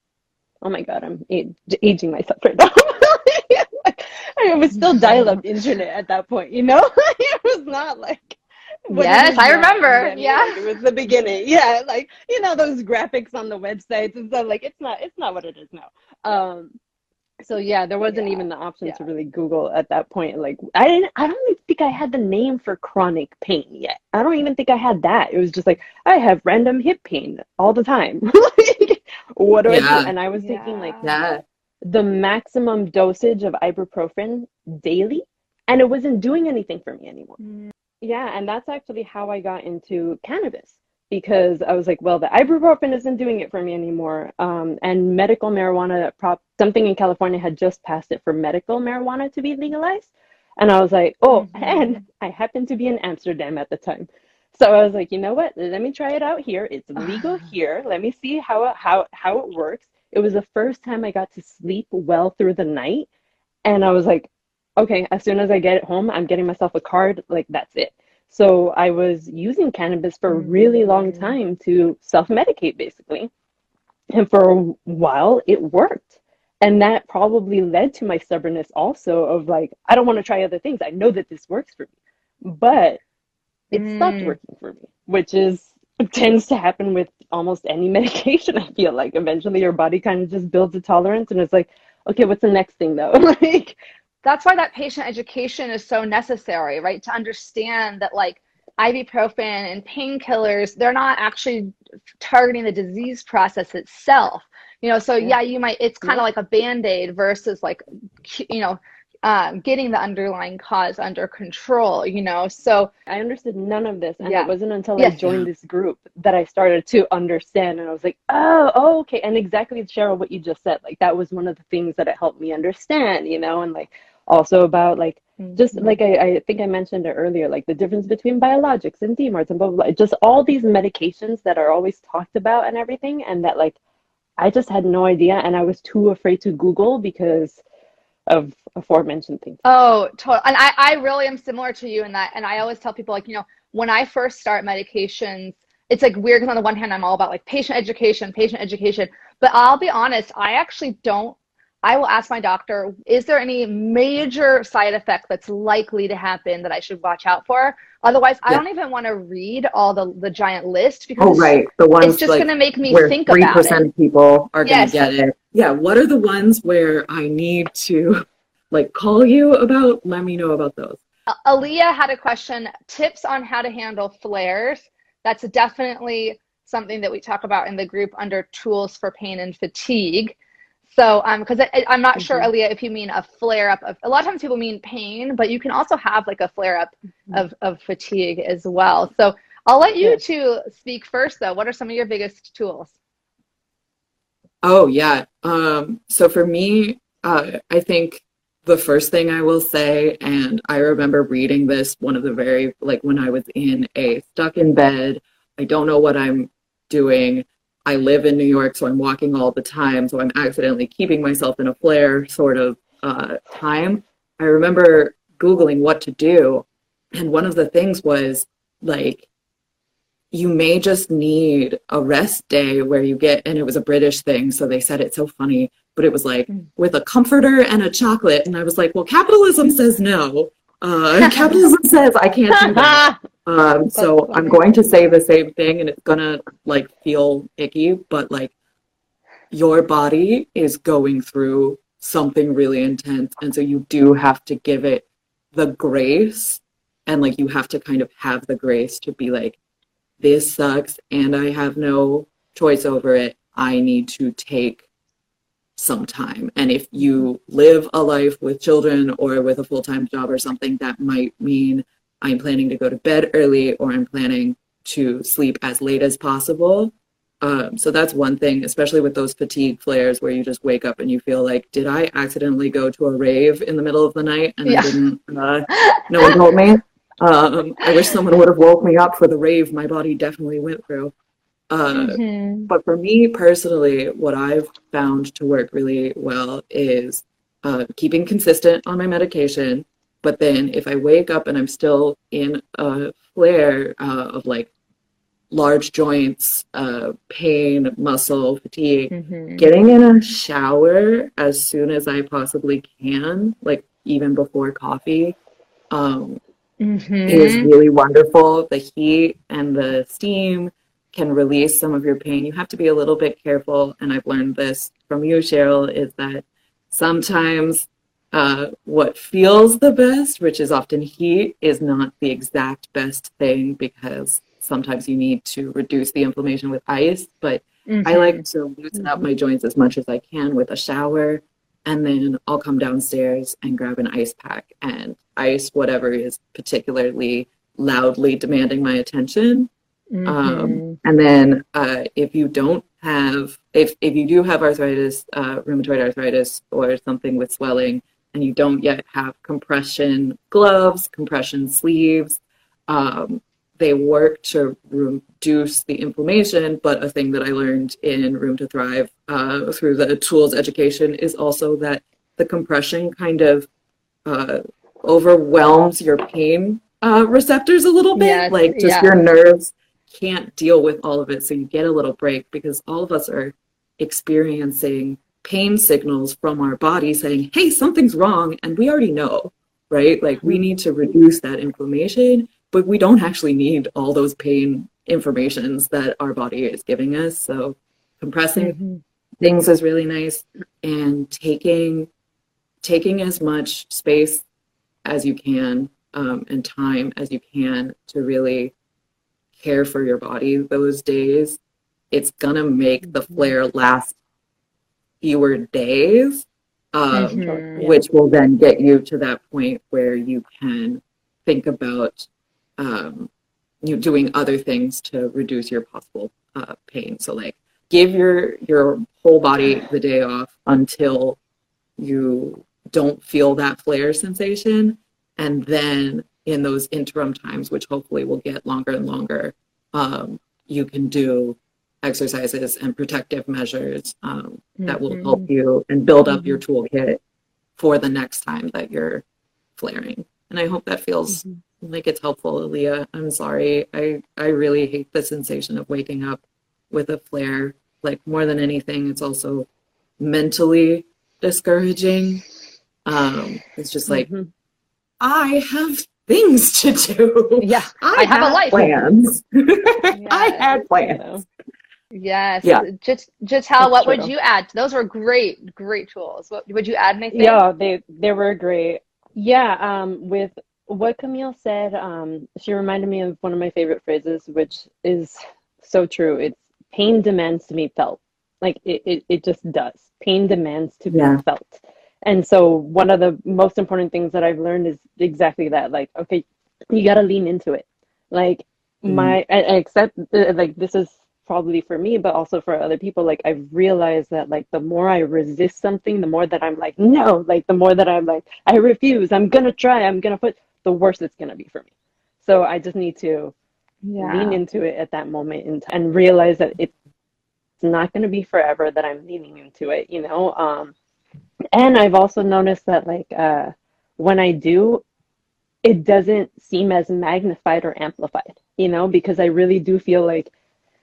oh my God, I'm aging myself right now. it was still dial-up internet at that point, you know. it was not like. Yes, I remember. Yeah, it was the beginning. Yeah, like you know those graphics on the websites and stuff. Like it's not, it's not what it is now. Um, so yeah, there wasn't yeah. even the option yeah. to really Google at that point. Like I didn't, I don't even think I had the name for chronic pain yet. I don't even think I had that. It was just like I have random hip pain all the time. what do yeah. I do? And I was thinking like, yeah the maximum dosage of ibuprofen daily and it wasn't doing anything for me anymore. Mm. Yeah, and that's actually how I got into cannabis because I was like, well, the ibuprofen isn't doing it for me anymore. Um, and medical marijuana, prop, something in California had just passed it for medical marijuana to be legalized. And I was like, oh, mm-hmm. and I happened to be in Amsterdam at the time. So I was like, you know what? Let me try it out here. It's legal here. Let me see how how how it works. It was the first time I got to sleep well through the night. And I was like, okay, as soon as I get it home, I'm getting myself a card. Like, that's it. So I was using cannabis for a really long mm. time to self medicate, basically. And for a while, it worked. And that probably led to my stubbornness also of like, I don't want to try other things. I know that this works for me. But it mm. stopped working for me, which is tends to happen with almost any medication i feel like eventually your body kind of just builds a tolerance and it's like okay what's the next thing though like that's why that patient education is so necessary right to understand that like ibuprofen and painkillers they're not actually targeting the disease process itself you know so yeah, you might it's kind of like a band-aid versus like you know um, getting the underlying cause under control, you know. So I understood none of this. And yeah. it wasn't until yes. I joined this group that I started to understand. And I was like, oh, oh, okay. And exactly, Cheryl, what you just said, like that was one of the things that it helped me understand, you know, and like also about like mm-hmm. just like I, I think I mentioned it earlier, like the difference between biologics and DMARDs and blah, blah, blah. Just all these medications that are always talked about and everything. And that like I just had no idea. And I was too afraid to Google because of aforementioned things. Oh, totally. And I, I really am similar to you in that. And I always tell people, like, you know, when I first start medications, it's like weird because on the one hand, I'm all about like patient education, patient education. But I'll be honest, I actually don't. I will ask my doctor, is there any major side effect that's likely to happen that I should watch out for? Otherwise, yeah. I don't even want to read all the, the giant list oh, because oh, right. the ones it's just like, going to make me think about it. 3% of people are going to get it yeah, what are the ones where I need to like call you about? Let me know about those. Aaliyah had a question tips on how to handle flares. That's definitely something that we talk about in the group under tools for pain and fatigue. So, um, because I'm not mm-hmm. sure, Aaliyah, if you mean a flare up of a lot of times people mean pain, but you can also have like a flare up mm-hmm. of, of fatigue as well. So, I'll let you yes. two speak first, though. What are some of your biggest tools? Oh yeah. Um, so for me, uh, I think the first thing I will say, and I remember reading this one of the very like when I was in a stuck in bed. I don't know what I'm doing. I live in New York, so I'm walking all the time. So I'm accidentally keeping myself in a flare sort of uh, time. I remember Googling what to do. And one of the things was like you may just need a rest day where you get and it was a british thing so they said it so funny but it was like mm. with a comforter and a chocolate and i was like well capitalism says no uh, capitalism says i can't do that um, so i'm going to say the same thing and it's gonna like feel icky but like your body is going through something really intense and so you do have to give it the grace and like you have to kind of have the grace to be like this sucks and I have no choice over it. I need to take some time. And if you live a life with children or with a full time job or something, that might mean I'm planning to go to bed early or I'm planning to sleep as late as possible. Um, so that's one thing, especially with those fatigue flares where you just wake up and you feel like, did I accidentally go to a rave in the middle of the night and yeah. I didn't, uh, no one told me? Um, I wish someone would have woke me up for the rave my body definitely went through. Uh, Mhm. but for me personally, what I've found to work really well is uh, keeping consistent on my medication. But then if I wake up and I'm still in a flare uh, of like large joints, uh, pain, muscle, fatigue, Mhm. getting in a shower as soon as I possibly can, like even before coffee, um, Mhm. is really wonderful. The heat and the steam can release some of your pain. You have to be a little bit careful, and I've learned this from you, Cheryl, is that sometimes uh, what feels the best, which is often heat, is not the exact best thing because sometimes you need to reduce the inflammation with ice. But I Mhm. like to loosen up my joints as much as I can with a shower, and then I'll come downstairs and grab an ice pack and ice whatever is particularly loudly demanding my attention. Mhm. Um, and then uh, if you don't have, if if you do have arthritis, uh, rheumatoid arthritis, or something with swelling, and you don't yet have compression gloves, compression sleeves, um, they work to reduce the inflammation. But a thing that I learned in Rheum to THRIVE uh, through the tools education is also that the compression kind of uh, overwhelms your pain uh, receptors a little bit. Yes, like just yeah. your nerves can't deal with all of it. So you get a little break because all of us are experiencing pain signals from our body saying, hey, something's wrong. And we already know, right? Like we need to reduce that inflammation, but we don't actually need all those pain informations that our body is giving us. So compressing Mhm. things is really nice and taking taking as much space as you can um, and time as you can to really care for your body those days it's gonna make the flare last fewer days um, Mhm. Which will then get you to that point where you can think about um, you doing other things to reduce your possible uh, pain. So like give your your whole body the day off until you don't feel that flare sensation, and then in those interim times, which hopefully will get longer and longer, um, you can do exercises and protective measures um, that will help you and build up your toolkit for the next time that you're flaring. And I hope that feels like it's helpful, Aaliyah. I'm sorry. I, I really hate the sensation of waking up with a flare. Like more than anything, it's also mentally discouraging. Um, it's just like Mhm. I have things to do. Yeah. I have a life. Plans. I had plans. Yes. Yeah. Just just That's what would you add? Those were great, great tools. What would you add anything? Yeah, they they were great. Yeah, um, with what Camille said, um, she reminded me of one of my favorite phrases, which is so true. It's pain demands to be felt. Like it, it, it just does. Pain demands to be Yeah. felt. And so one of the most important things that I've learned is exactly that. Like, okay, you gotta lean into it. Like my, I, I accept uh, like this is probably for me, but also for other people. Like I've realized that like the more I resist something, the more that I'm like, no, like the more that I'm like, I refuse, I'm gonna try, I'm gonna put, the worse it's gonna be for me. So I just need to Yeah. lean into it at that moment and, and realize that it's not going to be forever that I'm leaning into it, you know? Um, and I've also noticed that, like, uh, when I do, it doesn't seem as magnified or amplified, you know, because I really do feel like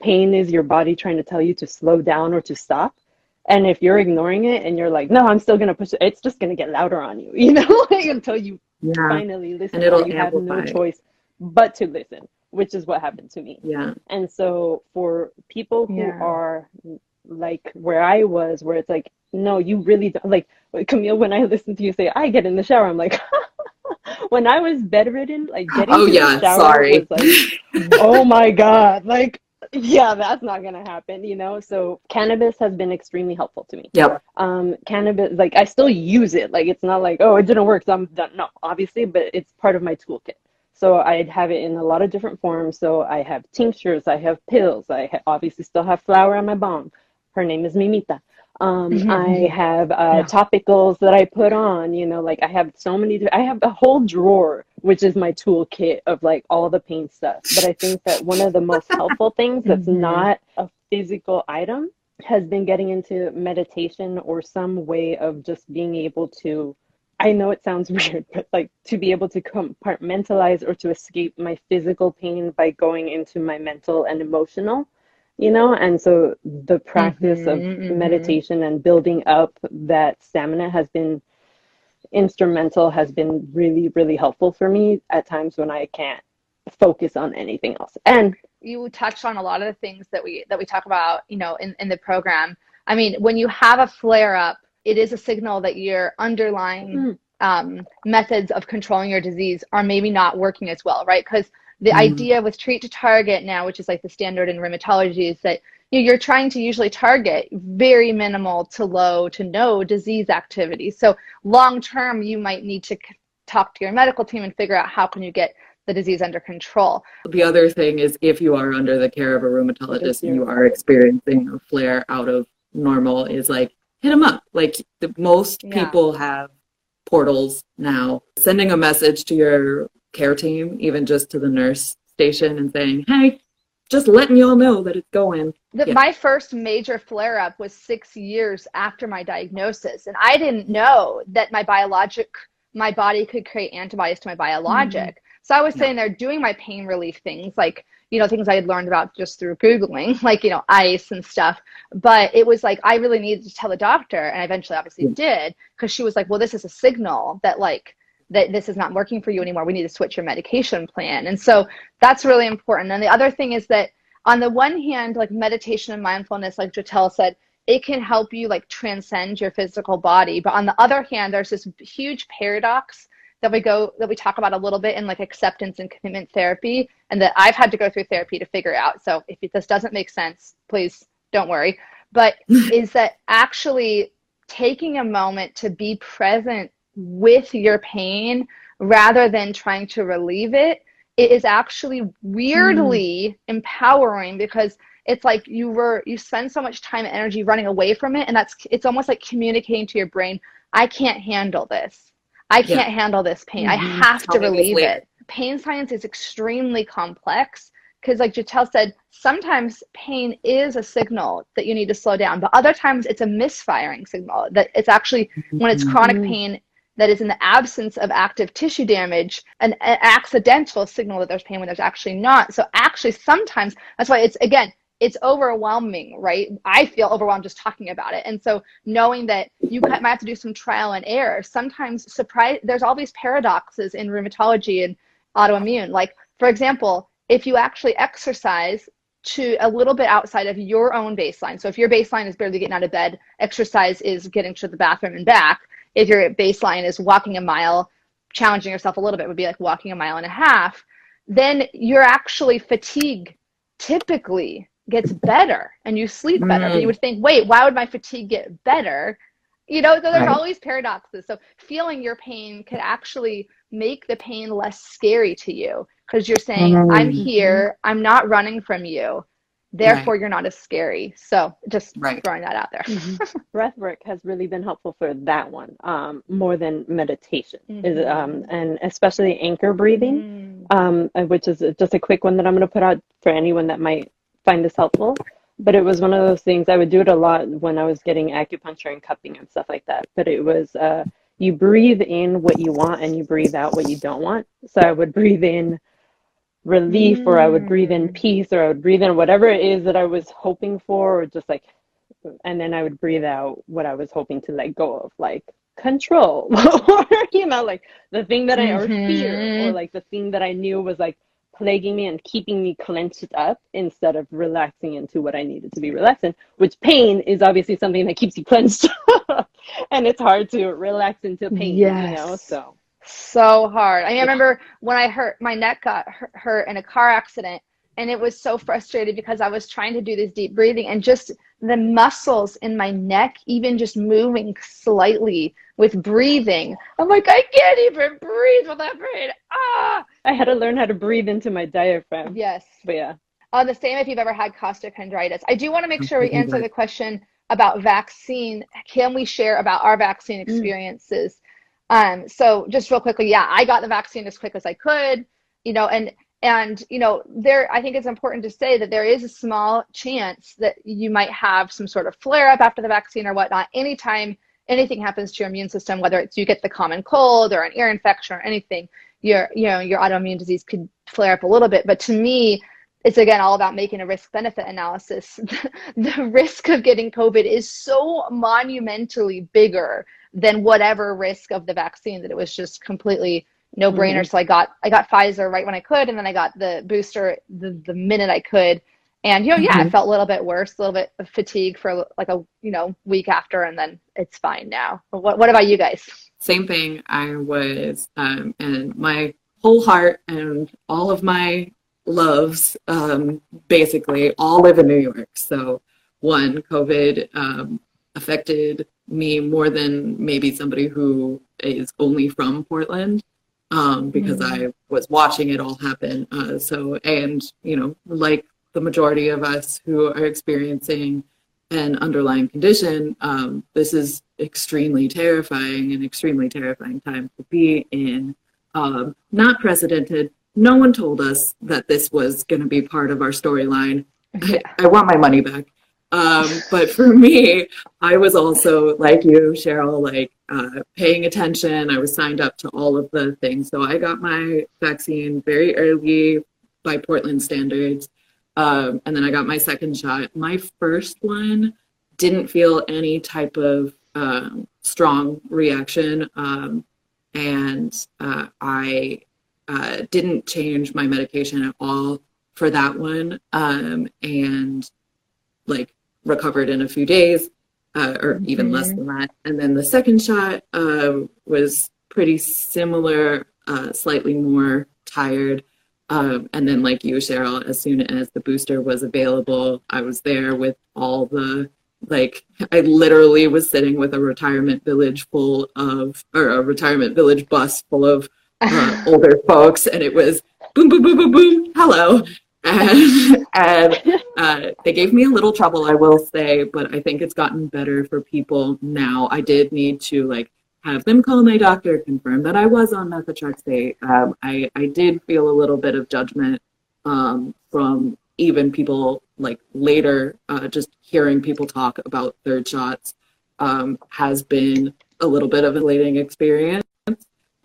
pain is your body trying to tell you to slow down or to stop. And if you're ignoring it and you're like, no, I'm still going to push it, it's just going to get louder on you, you know, like, until you Yeah. finally listen And it'll you have no choice but to listen which is what happened to me Yeah. and so for people who Yeah. are like where i was where it's like no you really don't like camille when i listen to you say i get in the shower i'm like when i was bedridden like getting Oh, yeah, the shower sorry. was like oh my god like yeah that's not gonna happen you know so cannabis has been extremely helpful to me Yep. um cannabis like i still use it like it's not like oh it didn't work so i'm done no obviously but it's part of my toolkit so i'd have it in a lot of different forms so i have tinctures i have pills i ha- obviously still have flour on my bong her name is mimita um Mhm. i have uh Yeah. topicals that i put on you know like i have so many i have a whole drawer which is my toolkit of like all the pain stuff. But I think that one of the most helpful things that's mm-hmm. not a physical item has been getting into meditation or some way of just being able to I know it sounds weird, but like to be able to compartmentalize or to escape my physical pain by going into my mental and emotional, you know? And so the practice mm-hmm, of mm-hmm. meditation and building up that stamina has been instrumental, has been really, really helpful for me at times when I can't focus on anything else. And you touched on a lot of the things that we that we talk about, you know, in, in the program. I mean, when you have a flare up, it is a signal that your underlying mm. um, methods of controlling your disease are maybe not working as well, right? Because the mm. idea with treat to target now, which is like the standard in rheumatology, is that you know, you're trying to usually target very minimal to low to no disease activity. So long term, you might need to talk to your medical team and figure out how can you get the disease under control. The other thing is if you are under the care of a rheumatologist and you are experiencing a flare out of normal, is like hit them up. Like the, most yeah. people have portals now. Sending a message to your care team, even just to the nurse station, and saying, "Hey, just letting y'all know that it's going." The, yeah. My first major flare up was six years after my diagnosis, and I didn't know that my biologic my body could create antibodies to my biologic. Mm-hmm. So I was sitting there doing my pain relief things, like, you know, things I had learned about just through Googling, like, you know, ice and stuff. But it was like, I really needed to tell the doctor. And I eventually obviously yeah. did, because she was like, well, this is a signal that, like, that this is not working for you anymore. We need to switch your medication plan. And so that's really important. And the other thing is that on the one hand, like meditation and mindfulness, like Gittel said, it can help you like transcend your physical body. But on the other hand, there's this huge paradox that we go that we talk about a little bit in like acceptance and commitment therapy and that I've had to go through therapy to figure out. So if this doesn't make sense, please don't worry. But is that actually taking a moment to be present with your pain rather than trying to relieve it, it is actually weirdly mm. empowering because it's like you were you spend so much time and energy running away from it and that's it's almost like communicating to your brain i can't handle this I can't yeah. handle this pain. Mm-hmm. I have Tell to relieve it. Pain science is extremely complex because, like Gittel said, sometimes pain is a signal that you need to slow down, but other times it's a misfiring signal that it's actually when it's chronic mm-hmm. pain that is in the absence of active tissue damage, an, accidental signal that there's pain when there's actually not. So, actually, sometimes that's why it's again it's overwhelming, right? I feel overwhelmed just talking about it. And so knowing that you might have to do some trial and error, sometimes surprise, there's all these paradoxes in rheumatology and autoimmune. Like, for example, if you actually exercise to a little bit outside of your own baseline. So if your baseline is barely getting out of bed, exercise is getting to the bathroom and back. If your baseline is walking a mile, challenging yourself a little bit would be like walking a mile and a half, then you're actually fatigue typically gets better and you sleep better. Mm. you would think, wait, why would my fatigue get better? You know, so there's right. these paradoxes. So feeling your pain could actually make the pain less scary to you because you're saying, mm. I'm here, I'm not running from you. Therefore, right. you're not as scary. So just right. throwing that out there. mm-hmm. Breath work has really been helpful for that one, um, more than meditation, mm-hmm. is, um, and especially anchor breathing, mm. um, which is just a quick one that I'm going to put out for anyone that might find this helpful. But it was one of those things I would do it a lot when I was getting acupuncture and cupping and stuff like that. But it was uh, you breathe in what you want and you breathe out what you don't want. So I would breathe in relief mm. or I would breathe in mm. peace or I would breathe in whatever it is that I was hoping for or just like and then I would breathe out what I was hoping to let go of, like control or you know, like the thing that I or fear or mm-hmm. like the thing that I knew was like plaguing me and keeping me clenched up instead of relaxing into what I needed to be relaxing, which pain is obviously something that keeps you clenched and it's hard to relax into pain, yes. you know, so. So hard. I, mean, I remember when I hurt, my neck got hurt in a car accident and it was so frustrated because I was trying to do this deep breathing and just the muscles in my neck, even just moving slightly with breathing. I'm like, I can't even breathe with that brain. Ah! I had to learn how to breathe into my diaphragm. Yes. But yeah. On the same if you've ever had costochondritis. I do want to make sure we answer the question about vaccine. Can we share about our vaccine mm. experiences? Um, so just real quickly, yeah, I got the vaccine as quick as I could, you know, and and you know, there I think it's important to say that there is a small chance that you might have some sort of flare up after the vaccine or whatnot. Anytime anything happens to your immune system, whether it's you get the common cold or an ear infection or anything, your you know your autoimmune disease could flare up a little bit. But to me, it's again all about making a risk benefit analysis. the risk of getting COVID is so monumentally bigger than whatever risk of the vaccine that it was just completely no brainer. Mm-hmm. So I got I got Pfizer right when I could, and then I got the booster the, the minute I could. And you know, yeah, mm-hmm. I felt a little bit worse, a little bit of fatigue for like a you know week after, and then it's fine now. But what what about you guys? Same thing. I was, um, and my whole heart and all of my loves um, basically all live in New York. So one, COVID um, affected me more than maybe somebody who is only from Portland um, because mm-hmm. I was watching it all happen. Uh, so, and, you know, like the majority of us who are experiencing an underlying condition, um, this is extremely terrifying and extremely terrifying time to be in. Um, not precedented. No one told us that this was going to be part of our storyline. Yeah. I, I want my money back. Um, but for me, I was also like you, Cheryl, like uh, paying attention. I was signed up to all of the things. So I got my vaccine very early by Portland standards. Um, and then I got my second shot. My first one didn't feel any type of um, strong reaction. Um, and uh, I uh, didn't change my medication at all for that one. Um, and like recovered in a few days, uh, or even mm-hmm. less than that. And then the second shot uh, was pretty similar, uh, slightly more tired. Um, and then, like you, Cheryl, as soon as the booster was available, I was there with all the like I literally was sitting with a retirement village full of, or a retirement village bus full of uh, older folks, and it was boom, boom, boom, boom, boom, hello, and, and uh, they gave me a little trouble, I will say, but I think it's gotten better for people now. I did need to like have them call my doctor, confirm that I was on methotrexate. Um, I I did feel a little bit of judgment um, from even people like later, uh, just hearing people talk about third shots um, has been a little bit of a elating experience.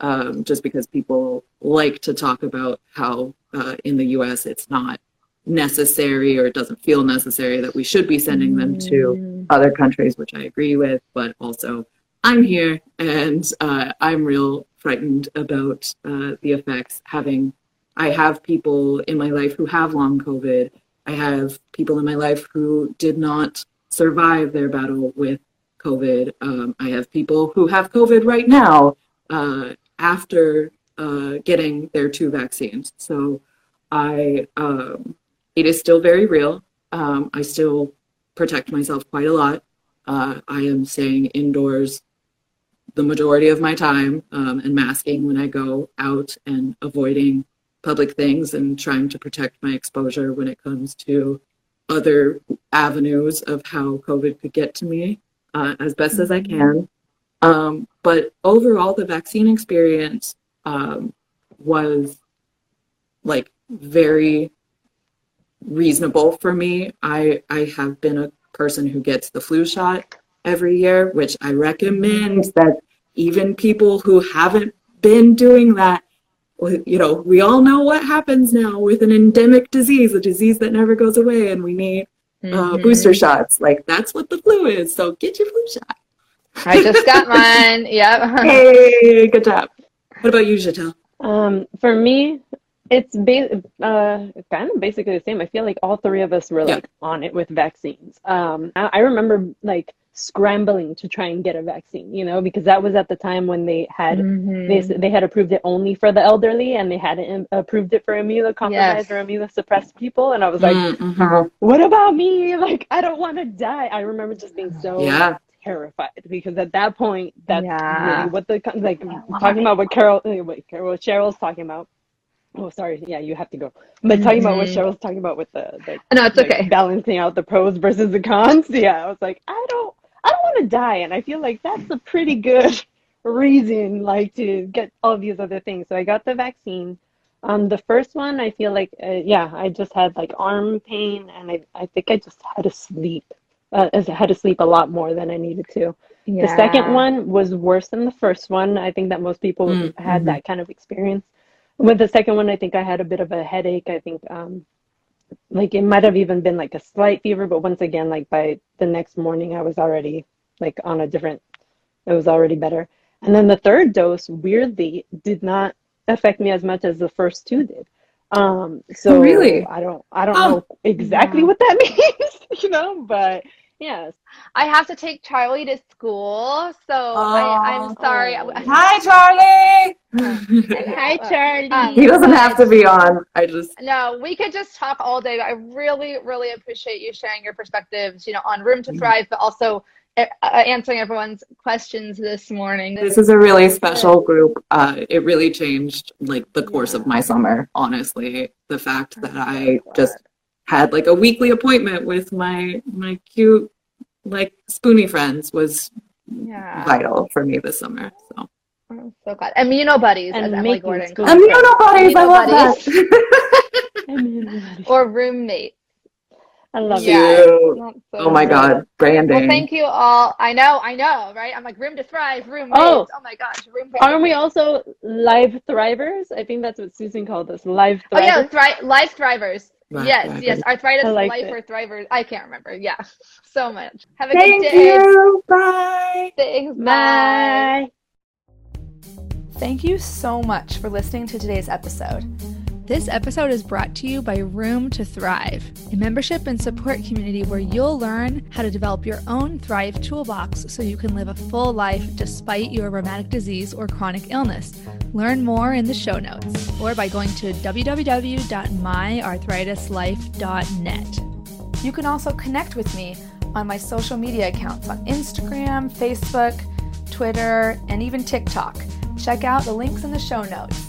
Um, just because people like to talk about how uh, in the US it's not necessary or it doesn't feel necessary that we should be sending them to mm. other countries, which I agree with, but also I'm here and uh, I'm real frightened about uh, the effects. Having, I have people in my life who have long COVID. I have people in my life who did not survive their battle with COVID. Um, I have people who have COVID right now uh, after uh, getting their two vaccines. So I, um, it is still very real. Um, I still protect myself quite a lot. Uh, I am staying indoors the majority of my time um, and masking when I go out and avoiding public things and trying to protect my exposure when it comes to other avenues of how COVID could get to me uh, as best as I can. Um, but overall, the vaccine experience um, was like very reasonable for me. I I have been a person who gets the flu shot every year, which I recommend that even people who haven't been doing that, you know, we all know what happens now with an endemic disease, a disease that never goes away, and we need uh, mm-hmm. booster shots. Like that's what the flu is. So get your flu shot. I just got mine. Yep. hey, good job. What about you, Gittel? Um, for me, it's ba- uh, kind of basically the same. I feel like all three of us were like yeah. on it with vaccines. Um, I, I, remember like scrambling to try and get a vaccine, you know, because that was at the time when they had mm-hmm. they they had approved it only for the elderly and they hadn't approved it for immunocompromised yes. or immunosuppressed people. And I was like, mm-hmm. what about me? Like, I don't want to die. I remember just being so yeah terrified because at that point that's yeah. really what the like talking about what Carol what Carol what Cheryl's talking about Oh, sorry. Yeah, you have to go. But mm-hmm. talking about what mm-hmm. Cheryl's talking about with the, the no, it's like, okay. Balancing out the pros versus the cons. Yeah, I was like, I don't, I don't want to die, and I feel like that's a pretty good reason like to get all these other things. So I got the vaccine. Um, the first one, I feel like, uh, yeah, I just had like arm pain, and I, I think I just had to sleep. Uh, I had to sleep a lot more than I needed to. Yeah. The second one was worse than the first one. I think that most people Mm, had mhm. that kind of experience. With the second one, I think I had a bit of a headache. I think um, like it might have even been like a slight fever, but once again, like by the next morning, I was already like on a different. It was already better. And then the third dose, weirdly, did not affect me as much as the first two did. Um, so Oh, really? I don't I don't Oh. know exactly Yeah. what that means, you know, but yes. I have to take Charlie to school, so I, I'm sorry. Oh. Hi, Charlie. Hi, Charlie. Um, he doesn't have to be on. I just No, we could just talk all day. I really, really appreciate you sharing your perspectives, you know, on Rheum to THRIVE, but also uh, uh, answering everyone's questions this morning. this is a really special group. Uh, it really changed like the course of my summer. Honestly, the fact that I just had like a weekly appointment with my my cute like spoony friends was Yeah. vital for me this summer. So I'm so glad. Immuno buddies, And as Emily making Gordon school calls them. immuno buddies, I love buddies. that. I mean, Or roommates. I love Yeah. it. Oh so Oh my good. god, branding. Well, thank you all. I know, I know, right? I'm like Rheum to THRIVE, roommates. Oh. Oh, my gosh, room. Aren't we also live thrivers? I think that's what Susan called us. Live Oh yeah, thrivers. thri- life thrivers. Life yes, thrivers. yes. Arthritis, I like life, it. or thrivers. I can't remember. Yeah, so much. Have a Thank good day. Thank you. Bye. Thanks. Bye. Bye. Thank you so much for listening to today's episode. This episode is brought to you by Rheum to THRIVE, a membership and support community where you'll learn how to develop your own Thrive toolbox so you can live a full life despite your rheumatic disease or chronic illness. Learn more in the show notes or by going to www.myarthritislife.net. You can also connect with me on my social media accounts on Instagram, Facebook, Twitter, and even TikTok. Check out the links in the show notes.